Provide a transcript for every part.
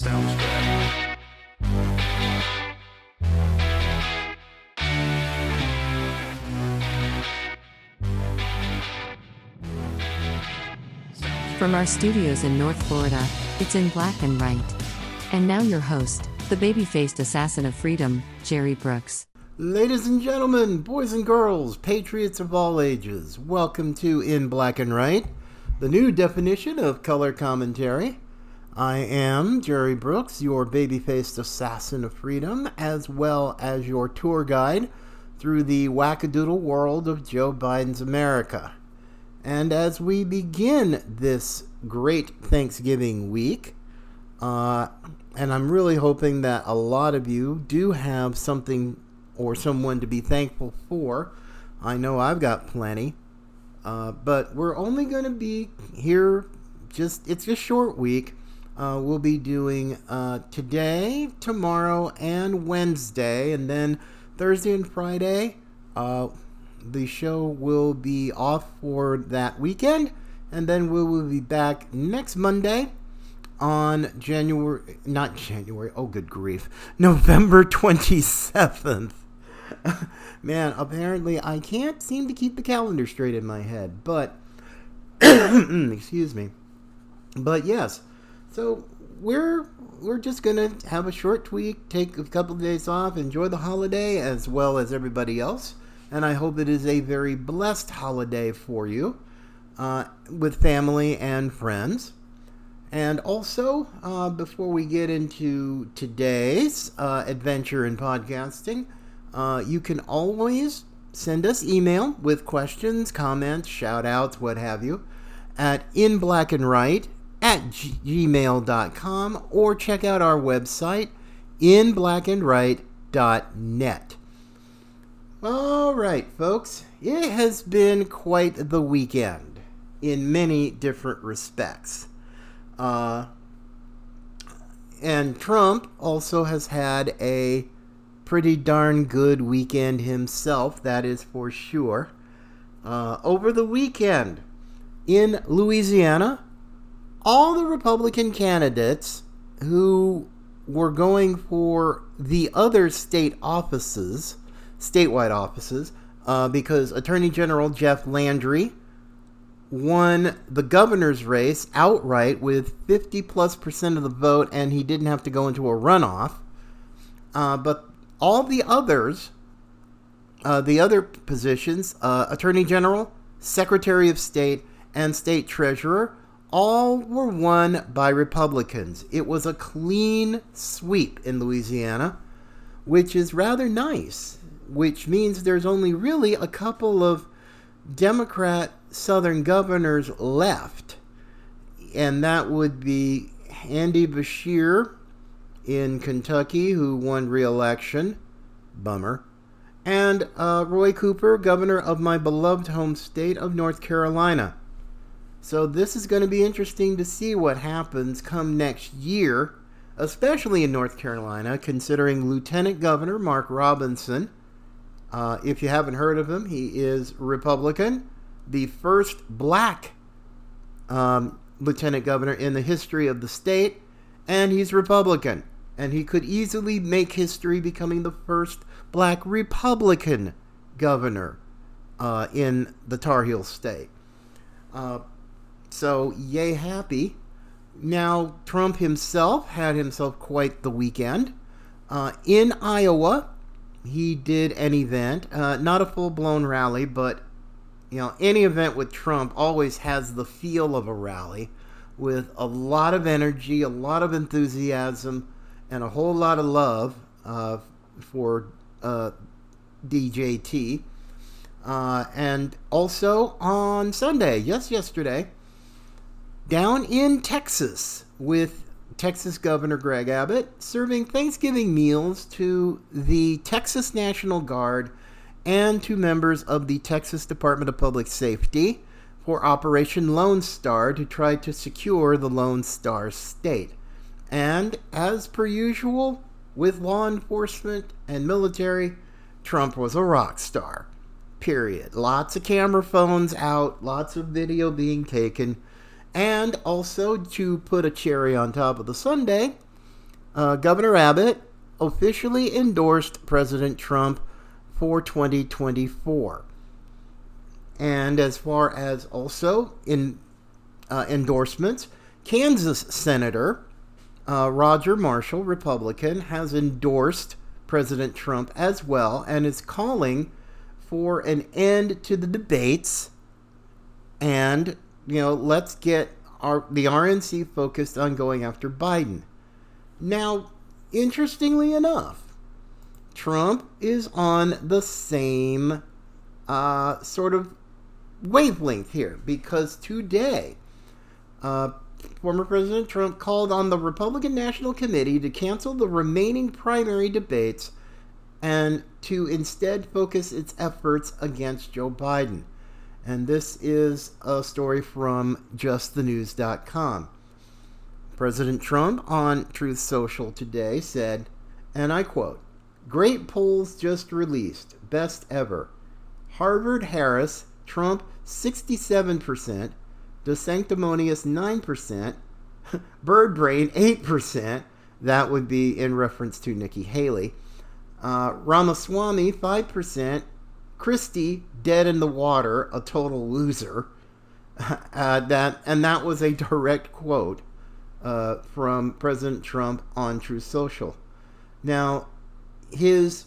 Sounds good. From our studios in North Florida, it's in black and right. And now your host, the baby faced assassin of freedom, Jerry Brooks. Ladies and gentlemen, boys and girls, patriots of all ages, welcome to In Black and Right, the new definition of color commentary. I am Jerry Brooks, your baby faced assassin of freedom, as well as your tour guide through the wackadoodle world of Joe Biden's America. And as we begin this great Thanksgiving week, uh, and I'm really hoping that a lot of you do have something or someone to be thankful for. I know I've got plenty. Uh, but we're only going to be here just, it's a short week. Uh, we'll be doing uh, today, tomorrow, and Wednesday, and then Thursday and Friday. Uh, the show will be off for that weekend, and then we will be back next Monday on January, not January, oh good grief, November 27th. Man, apparently I can't seem to keep the calendar straight in my head, but, excuse me. But yes, so we're we're just gonna have a short tweak, take a couple of days off, enjoy the holiday as well as everybody else, and I hope it is a very blessed holiday for you, uh, with family and friends. And also, uh, before we get into today's uh, adventure in podcasting, uh, you can always send us email with questions, comments, shout outs, what have you, at inblackandright at gmail.com or check out our website, inblackandright.net. All right, folks, it has been quite the weekend in many different respects. Uh, and Trump also has had a pretty darn good weekend himself, that is for sure. Uh, over the weekend in Louisiana, all the Republican candidates who were going for the other state offices, statewide offices, uh, because Attorney General Jeff Landry won the governor's race outright with 50 plus percent of the vote, and he didn't have to go into a runoff. Uh, but all the others, uh, the other positions, uh, Attorney General, Secretary of State, and State Treasurer, all were won by Republicans. It was a clean sweep in Louisiana, which is rather nice, which means there's only really a couple of Democrat Southern governors left, and that would be Andy Beshear in Kentucky, who won re election. Bummer. And uh, Roy Cooper, governor of my beloved home state of North Carolina. So, this is going to be interesting to see what happens come next year, especially in North Carolina, considering Lieutenant Governor Mark Robinson. Uh, if you haven't heard of him, he is Republican, the first black um, lieutenant governor in the history of the state, and he's Republican. And he could easily make history becoming the first black Republican governor uh, in the Tar Heel state. Uh, so, yay happy. Now, Trump himself had himself quite the weekend. Uh, in Iowa, he did an event, uh, not a full blown rally, but you know, any event with Trump always has the feel of a rally with a lot of energy, a lot of enthusiasm, and a whole lot of love uh, for uh, DJT. Uh, and also on Sunday, yes, yesterday, down in Texas with Texas Governor Greg Abbott serving Thanksgiving meals to the Texas National Guard and to members of the Texas Department of Public Safety for Operation Lone Star to try to secure the Lone Star State. And as per usual, with law enforcement and military, Trump was a rock star. Period. Lots of camera phones out, lots of video being taken. And also, to put a cherry on top of the sundae, uh, Governor Abbott officially endorsed President Trump for 2024. And as far as also in uh, endorsements, Kansas Senator uh, Roger Marshall, Republican, has endorsed President Trump as well and is calling for an end to the debates and you know let's get our the RNC focused on going after Biden. Now, interestingly enough, Trump is on the same uh, sort of wavelength here because today, uh, former President Trump called on the Republican National Committee to cancel the remaining primary debates and to instead focus its efforts against Joe Biden. And this is a story from justthenews.com. President Trump on Truth Social today said, and I quote, Great polls just released, best ever. Harvard Harris, Trump 67%, DeSanctimonious 9%, Bird Brain 8%, that would be in reference to Nikki Haley, uh, Ramaswamy 5%, Christie dead in the water, a total loser. Uh, that and that was a direct quote uh, from President Trump on Truth Social. Now, his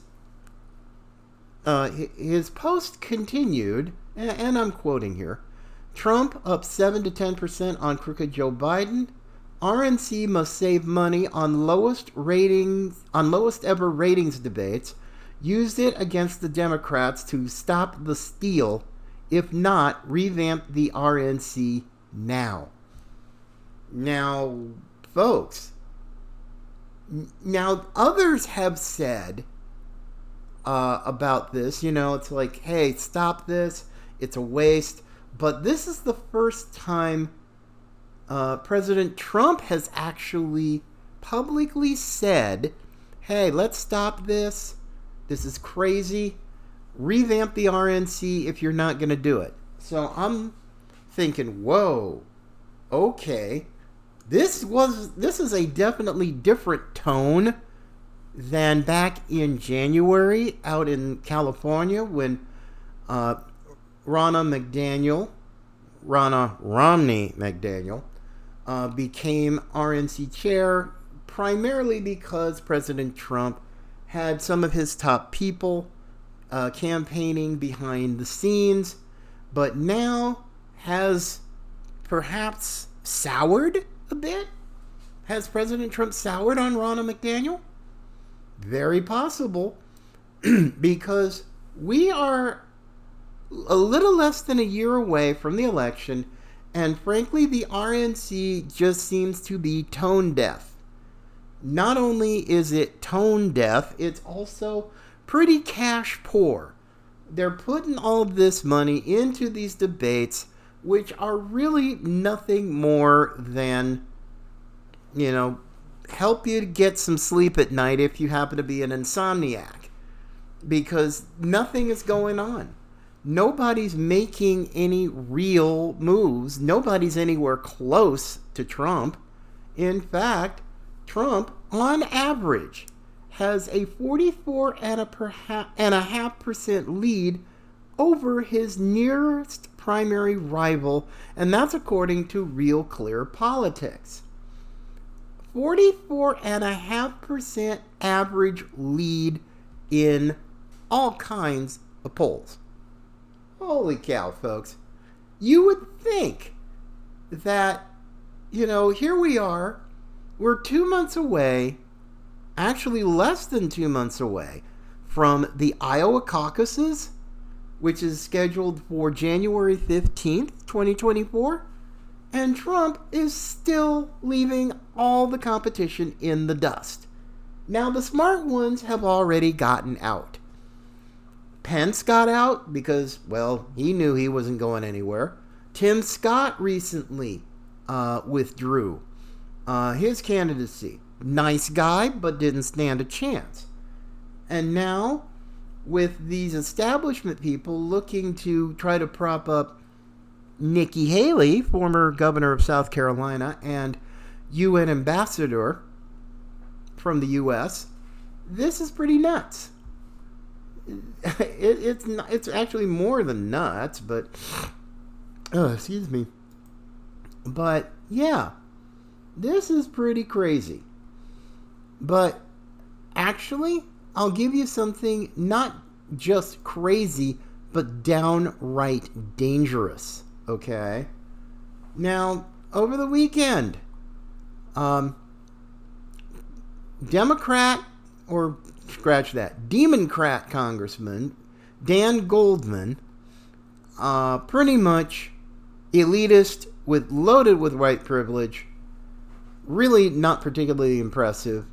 uh, his post continued, and, and I'm quoting here: Trump up seven to ten percent on crooked Joe Biden. RNC must save money on lowest ratings on lowest ever ratings debates used it against the Democrats to stop the steal. If not, revamp the RNC now. Now, folks, now others have said uh, about this, you know, it's like, hey, stop this, it's a waste. But this is the first time uh, President Trump has actually publicly said, hey, let's stop this this is crazy. Revamp the RNC if you're not going to do it. So I'm thinking, whoa, okay. This was this is a definitely different tone than back in January out in California when uh, Ronna McDaniel, Ronna Romney McDaniel, uh, became RNC chair primarily because President Trump had some of his top people uh, campaigning behind the scenes, but now has perhaps soured a bit? Has President Trump soured on Ronna McDaniel? Very possible, because we are a little less than a year away from the election, and frankly, the RNC just seems to be tone deaf not only is it tone deaf, it's also pretty cash poor. They're putting all this money into these debates, which are really nothing more than, you know, help you get some sleep at night if you happen to be an insomniac. Because nothing is going on. Nobody's making any real moves. Nobody's anywhere close to Trump. In fact, Trump, on average, has a 44 and a, perha- and a half percent lead over his nearest primary rival, and that's according to Real Clear Politics. 44 and a half percent average lead in all kinds of polls. Holy cow, folks. You would think that, you know, here we are we're two months away, actually less than two months away, from the Iowa caucuses, which is scheduled for January 15th, 2024. And Trump is still leaving all the competition in the dust. Now, the smart ones have already gotten out. Pence got out because, well, he knew he wasn't going anywhere. Tim Scott recently uh, withdrew uh, his candidacy. Nice guy, but didn't stand a chance. And now, with these establishment people looking to try to prop up Nikki Haley, former governor of South Carolina and UN ambassador from the U.S., this is pretty nuts. It, it's not, it's actually more than nuts, but oh, excuse me. But yeah, this is pretty crazy. But actually, I'll give you something not just crazy, but downright dangerous. Okay. Now, over the weekend, um, Democrat or scratch that Democrat Congressman Dan Goldman, uh, pretty much elitist with loaded with white privilege, really not particularly impressive,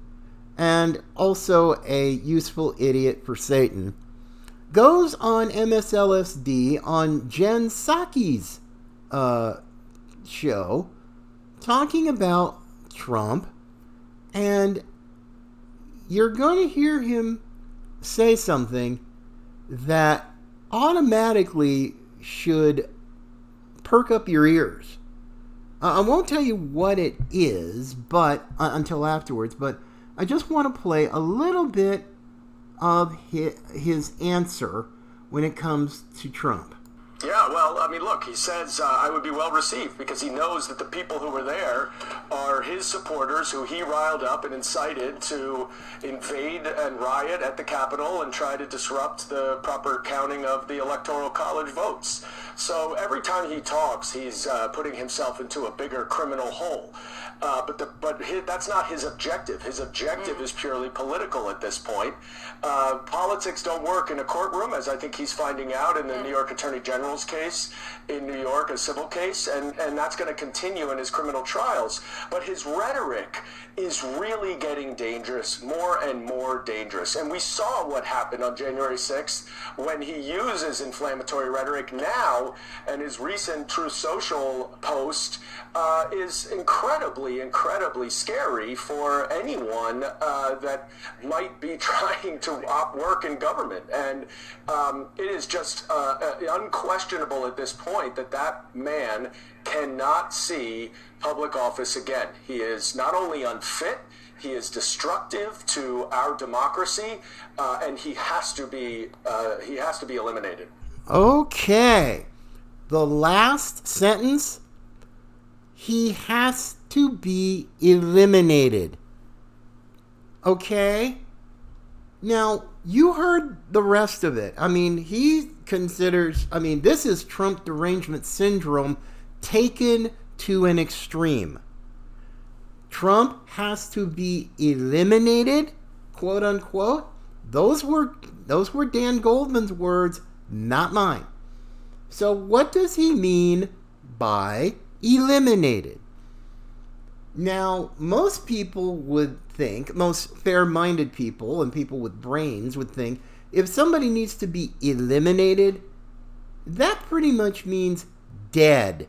and also a useful idiot for Satan, goes on MSLSD on Jen Psaki's uh, show talking about Trump, and you're going to hear him say something that automatically should perk up your ears. I won't tell you what it is, but uh, until afterwards. But I just want to play a little bit of his, his answer when it comes to Trump. Yeah, well, I mean, look, he says uh, I would be well received because he knows that the people who were there are his supporters who he riled up and incited to invade and riot at the Capitol and try to disrupt the proper counting of the Electoral College votes. So every time he talks, he's uh, putting himself into a bigger criminal hole. Uh, but the, but his, that's not his objective. His objective mm. is purely political at this point. Uh, politics don't work in a courtroom, as I think he's finding out in the mm. New York Attorney Case in New York, a civil case, and, and that's going to continue in his criminal trials. But his rhetoric is really getting dangerous, more and more dangerous. And we saw what happened on January 6th when he uses inflammatory rhetoric now, and his recent Truth Social post uh, is incredibly, incredibly scary for anyone uh, that might be trying to work in government. And um, it is just uh, uh, unquestionable at this point that that man cannot see public office again. He is not only unfit, he is destructive to our democracy, uh, and he has to be uh, he has to be eliminated. Okay, the last sentence. He has to be eliminated. Okay. Now you heard the rest of it. I mean, he considers. I mean, this is Trump derangement syndrome taken to an extreme. Trump has to be eliminated, quote unquote. Those were those were Dan Goldman's words, not mine. So what does he mean by eliminated? Now, most people would think, most fair-minded people and people with brains would think if somebody needs to be eliminated, that pretty much means dead.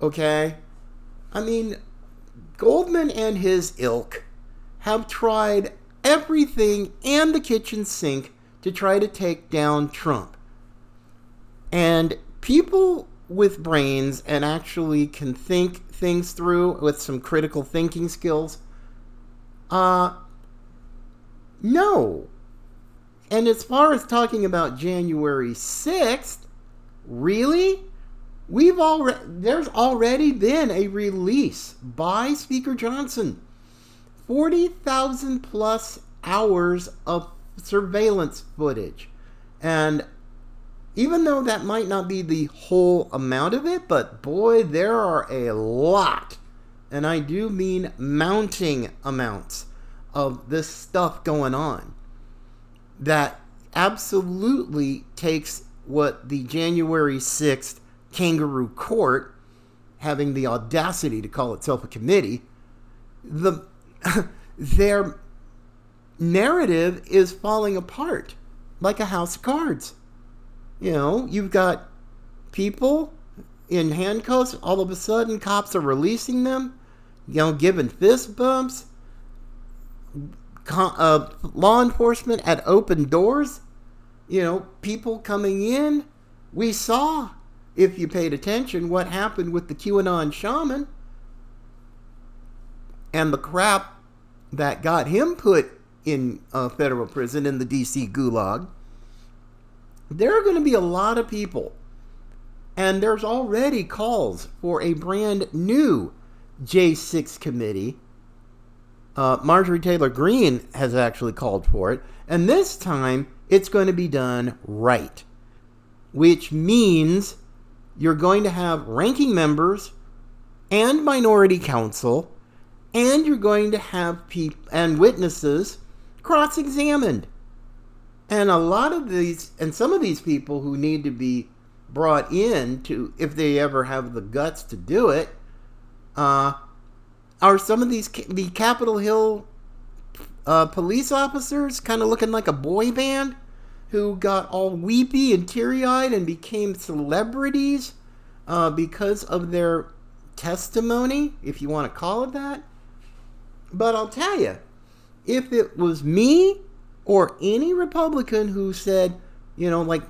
Okay? I mean, Goldman and his ilk have tried everything and the kitchen sink to try to take down Trump. And people with brains and actually can think things through with some critical thinking skills, uh, no. And as far as talking about January 6th, really? We've already there's already been a release by Speaker Johnson. 40,000 plus hours of surveillance footage. And even though that might not be the whole amount of it, but boy, there are a lot, and I do mean mounting amounts of this stuff going on that absolutely takes what the January 6th kangaroo court having the audacity to call itself a committee, the their narrative is falling apart like a house of cards. You know, you've got people in handcuffs, all of a sudden cops are releasing them, you know, giving fist bumps. Uh, law enforcement at open doors, you know, people coming in. We saw if you paid attention, what happened with the QAnon shaman and the crap that got him put in a federal prison in the DC gulag, there are going to be a lot of people. And there's already calls for a brand new J6 committee. Uh, Marjorie Taylor Greene has actually called for it. And this time, it's going to be done right, which means you're going to have ranking members and minority counsel, and you're going to have people and witnesses cross examined. And a lot of these, and some of these people who need to be brought in to, if they ever have the guts to do it, uh, are some of these the Capitol Hill uh, police officers kind of looking like a boy band who got all weepy and teary eyed and became celebrities uh, because of their testimony, if you want to call it that. But I'll tell you, if it was me or any Republican who said, you know, like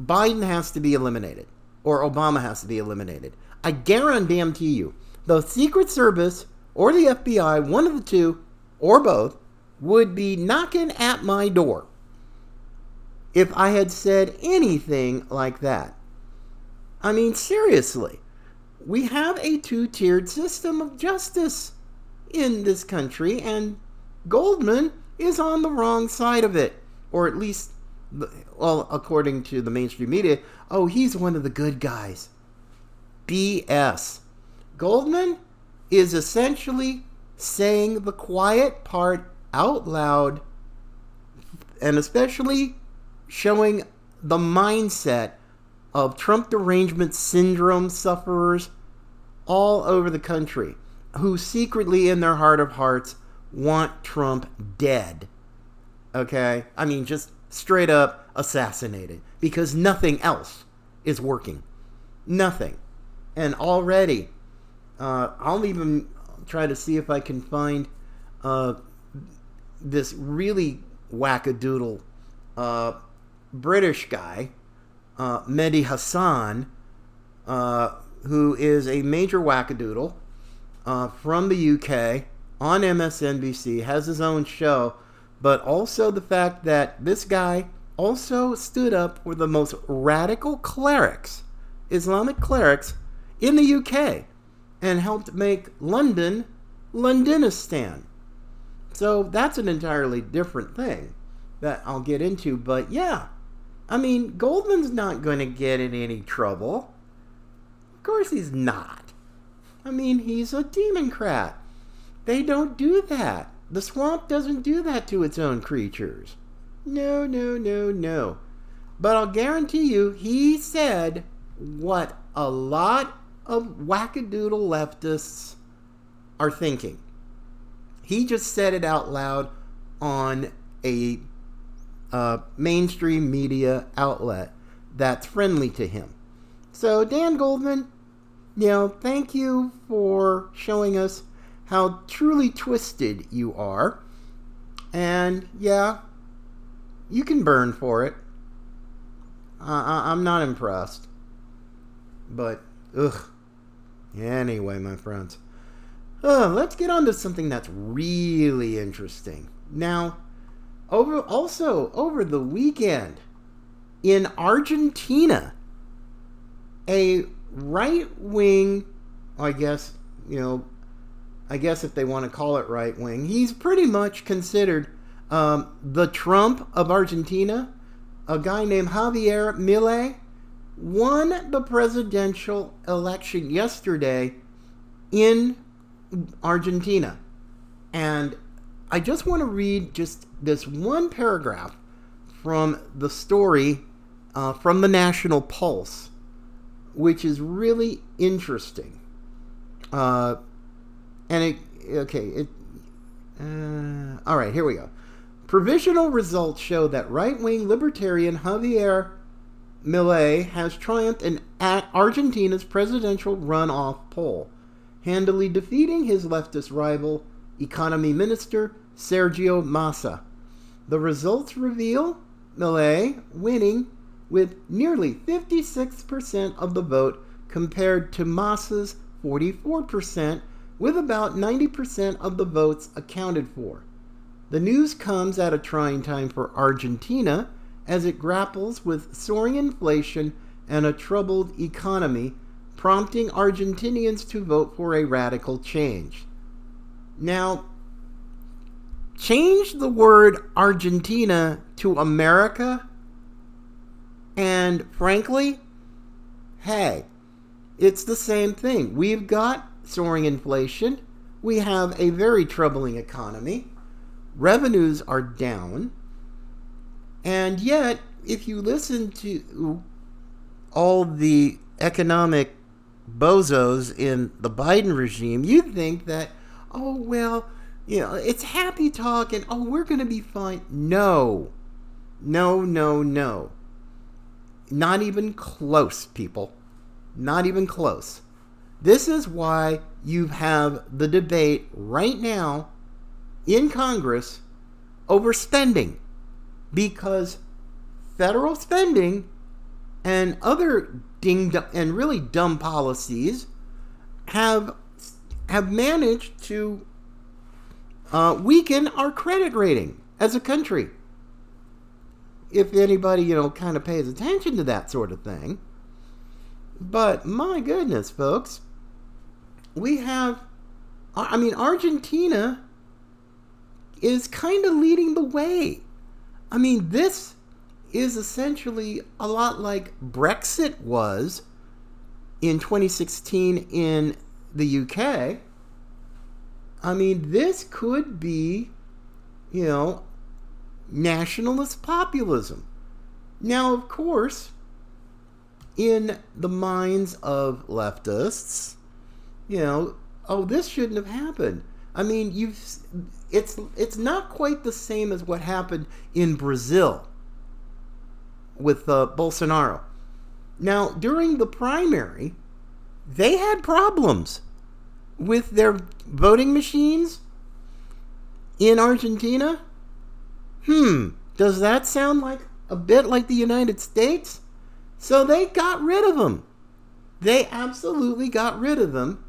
Biden has to be eliminated or Obama has to be eliminated, I guarantee you, the Secret Service or the FBI, one of the two or both, would be knocking at my door if I had said anything like that. I mean, seriously, we have a two tiered system of justice in this country, and Goldman is on the wrong side of it. Or at least, well, according to the mainstream media, oh, he's one of the good guys. BS. Goldman is essentially saying the quiet part out loud and especially showing the mindset of Trump derangement syndrome sufferers all over the country who secretly in their heart of hearts want Trump dead. Okay? I mean, just straight up assassinated because nothing else is working. Nothing. And already, uh, I'll even try to see if I can find uh, this really wackadoodle uh, British guy, uh, Mehdi Hasan, uh, who is a major wackadoodle uh, from the UK on MSNBC, has his own show, but also the fact that this guy also stood up for the most radical clerics, Islamic clerics, in the UK and helped make London Londonistan. So that's an entirely different thing that I'll get into. But yeah, I mean, Goldman's not going to get in any trouble. Of course he's not. I mean, he's a Democrat. They don't do that. The swamp doesn't do that to its own creatures. No, no, no, no. But I'll guarantee you, he said what a lot of wackadoodle leftists are thinking. He just said it out loud on a uh, mainstream media outlet that's friendly to him. So, Dan Goldman, you know, thank you for showing us how truly twisted you are. And yeah, you can burn for it. I'm not impressed. But, ugh. Anyway, my friends, uh, let's get on to something that's really interesting. Now, over also over the weekend in Argentina, a right wing, I guess you know, I guess if they want to call it right wing, he's pretty much considered um, the Trump of Argentina. A guy named Javier Milei won the presidential election yesterday in Argentina. And I just want to read just this one paragraph from the story uh, from the National Pulse, which is really interesting. Uh, and it, okay, it, uh, all right, here we go. Provisional results show that right wing libertarian Javier Milei has triumphed in Argentina's presidential runoff poll, handily defeating his leftist rival, economy minister Sergio Massa. The results reveal Milei winning with nearly 56% of the vote compared to Massa's 44%, with about 90% of the votes accounted for. The news comes at a trying time for Argentina as it grapples with soaring inflation and a troubled economy, prompting Argentinians to vote for a radical change. Now, change the word Argentina to America, and frankly, hey, it's the same thing. We've got soaring inflation, we have a very troubling economy, revenues are down, and yet, if you listen to all the economic bozos in the Biden regime, you'd think that, oh, well, you know, it's happy talk and, oh, we're going to be fine. No, no, no, no. Not even close, people. Not even close. This is why you have the debate right now in Congress over spending. Because federal spending and other ding and really dumb policies have have managed to uh, weaken our credit rating as a country. If anybody, you know, kind of pays attention to that sort of thing. But my goodness, folks, we have, I mean, Argentina is kind of leading the way. I mean, this is essentially a lot like Brexit was in 2016 in the UK. I mean, this could be, you know, nationalist populism. Now, of course, in the minds of leftists, you know, oh, this shouldn't have happened. I mean, you've it's it's not quite the same as what happened in Brazil with uh, Bolsonaro. Now, during the primary, they had problems with their voting machines in Argentina. Hmm, does that sound like a bit like the United States? So they got rid of them. They absolutely got rid of them.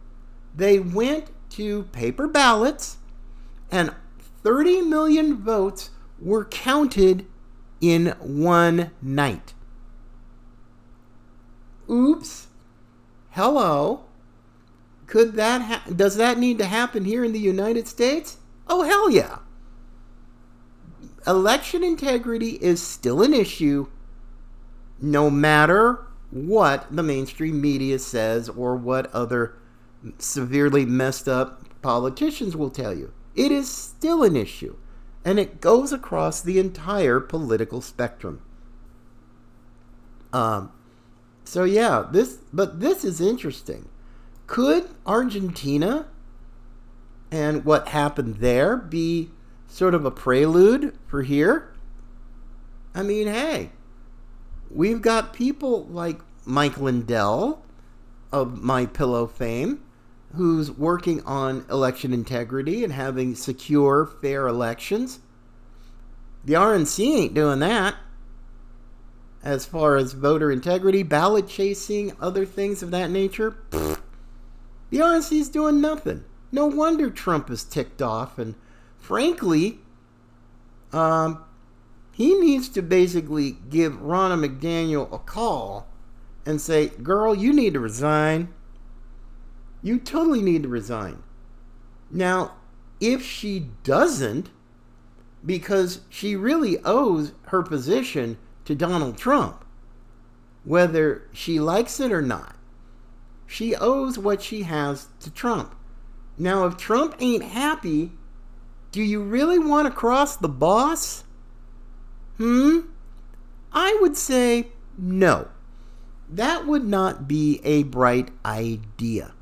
They went to paper ballots, and 30 million votes were counted in one night. Oops. Hello. Could that ha- does that need to happen here in the United States? Oh hell yeah. Election integrity is still an issue no matter what the mainstream media says or what other severely messed up politicians will tell you. It is still an issue and it goes across the entire political spectrum. Um, so yeah, this but this is interesting. Could Argentina and what happened there be sort of a prelude for here? I mean, hey, we've got people like Mike Lindell of My Pillow fame who's working on election integrity and having secure, fair elections. The RNC ain't doing that. As far as voter integrity, ballot chasing, other things of that nature, the RNC's doing nothing. No wonder Trump is ticked off, and frankly, um, he needs to basically give Ronna McDaniel a call and say, "Girl, you need to resign." You totally need to resign. Now, if she doesn't, because she really owes her position to Donald Trump, whether she likes it or not, she owes what she has to Trump. Now, if Trump ain't happy, do you really want to cross the boss? Hmm? I would say no. That would not be a bright idea.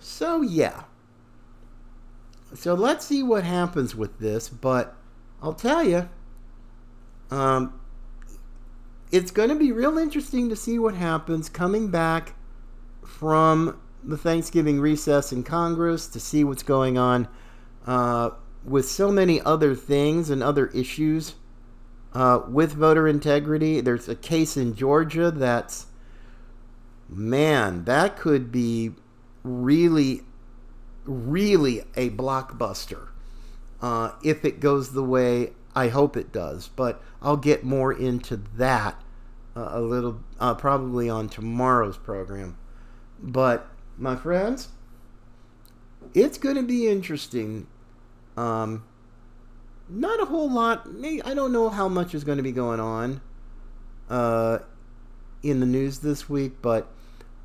So, yeah. So, let's see what happens with this, but I'll tell you, um, it's going to be real interesting to see what happens coming back from the Thanksgiving recess in Congress to see what's going on uh, with so many other things and other issues uh, with voter integrity. There's a case in Georgia that's, man, that could be really, really a blockbuster uh, if it goes the way I hope it does. But I'll get more into that uh, a little, uh, probably on tomorrow's program. But my friends, it's going to be interesting. Um, not a whole lot. I don't know how much is going to be going on uh, in the news this week, but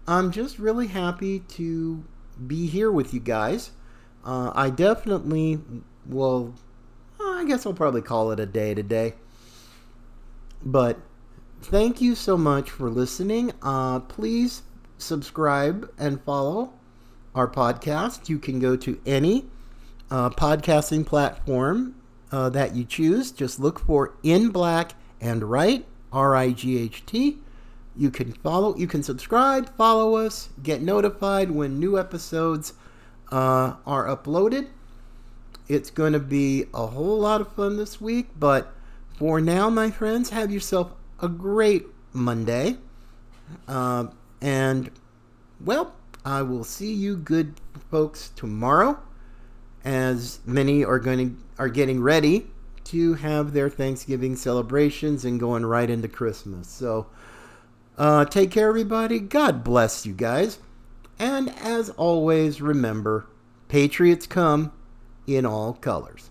I'm just really happy to be here with you guys. Uh, I definitely will. I guess I'll probably call it a day today. But thank you so much for listening. Uh, please subscribe and follow our podcast. You can go to any uh, podcasting platform uh, that you choose. Just look for In Black and Right, R I G H T. You can follow, you can subscribe, follow us, get notified when new episodes uh, are uploaded. It's going to be a whole lot of fun this week, but for now, my friends, have yourself a great Monday. Uh, and, well, I will see you good folks tomorrow as many are going to are getting ready to have their Thanksgiving celebrations and going right into Christmas. So uh, take care, everybody. God bless you guys. And as always, remember Patriots come in all colors.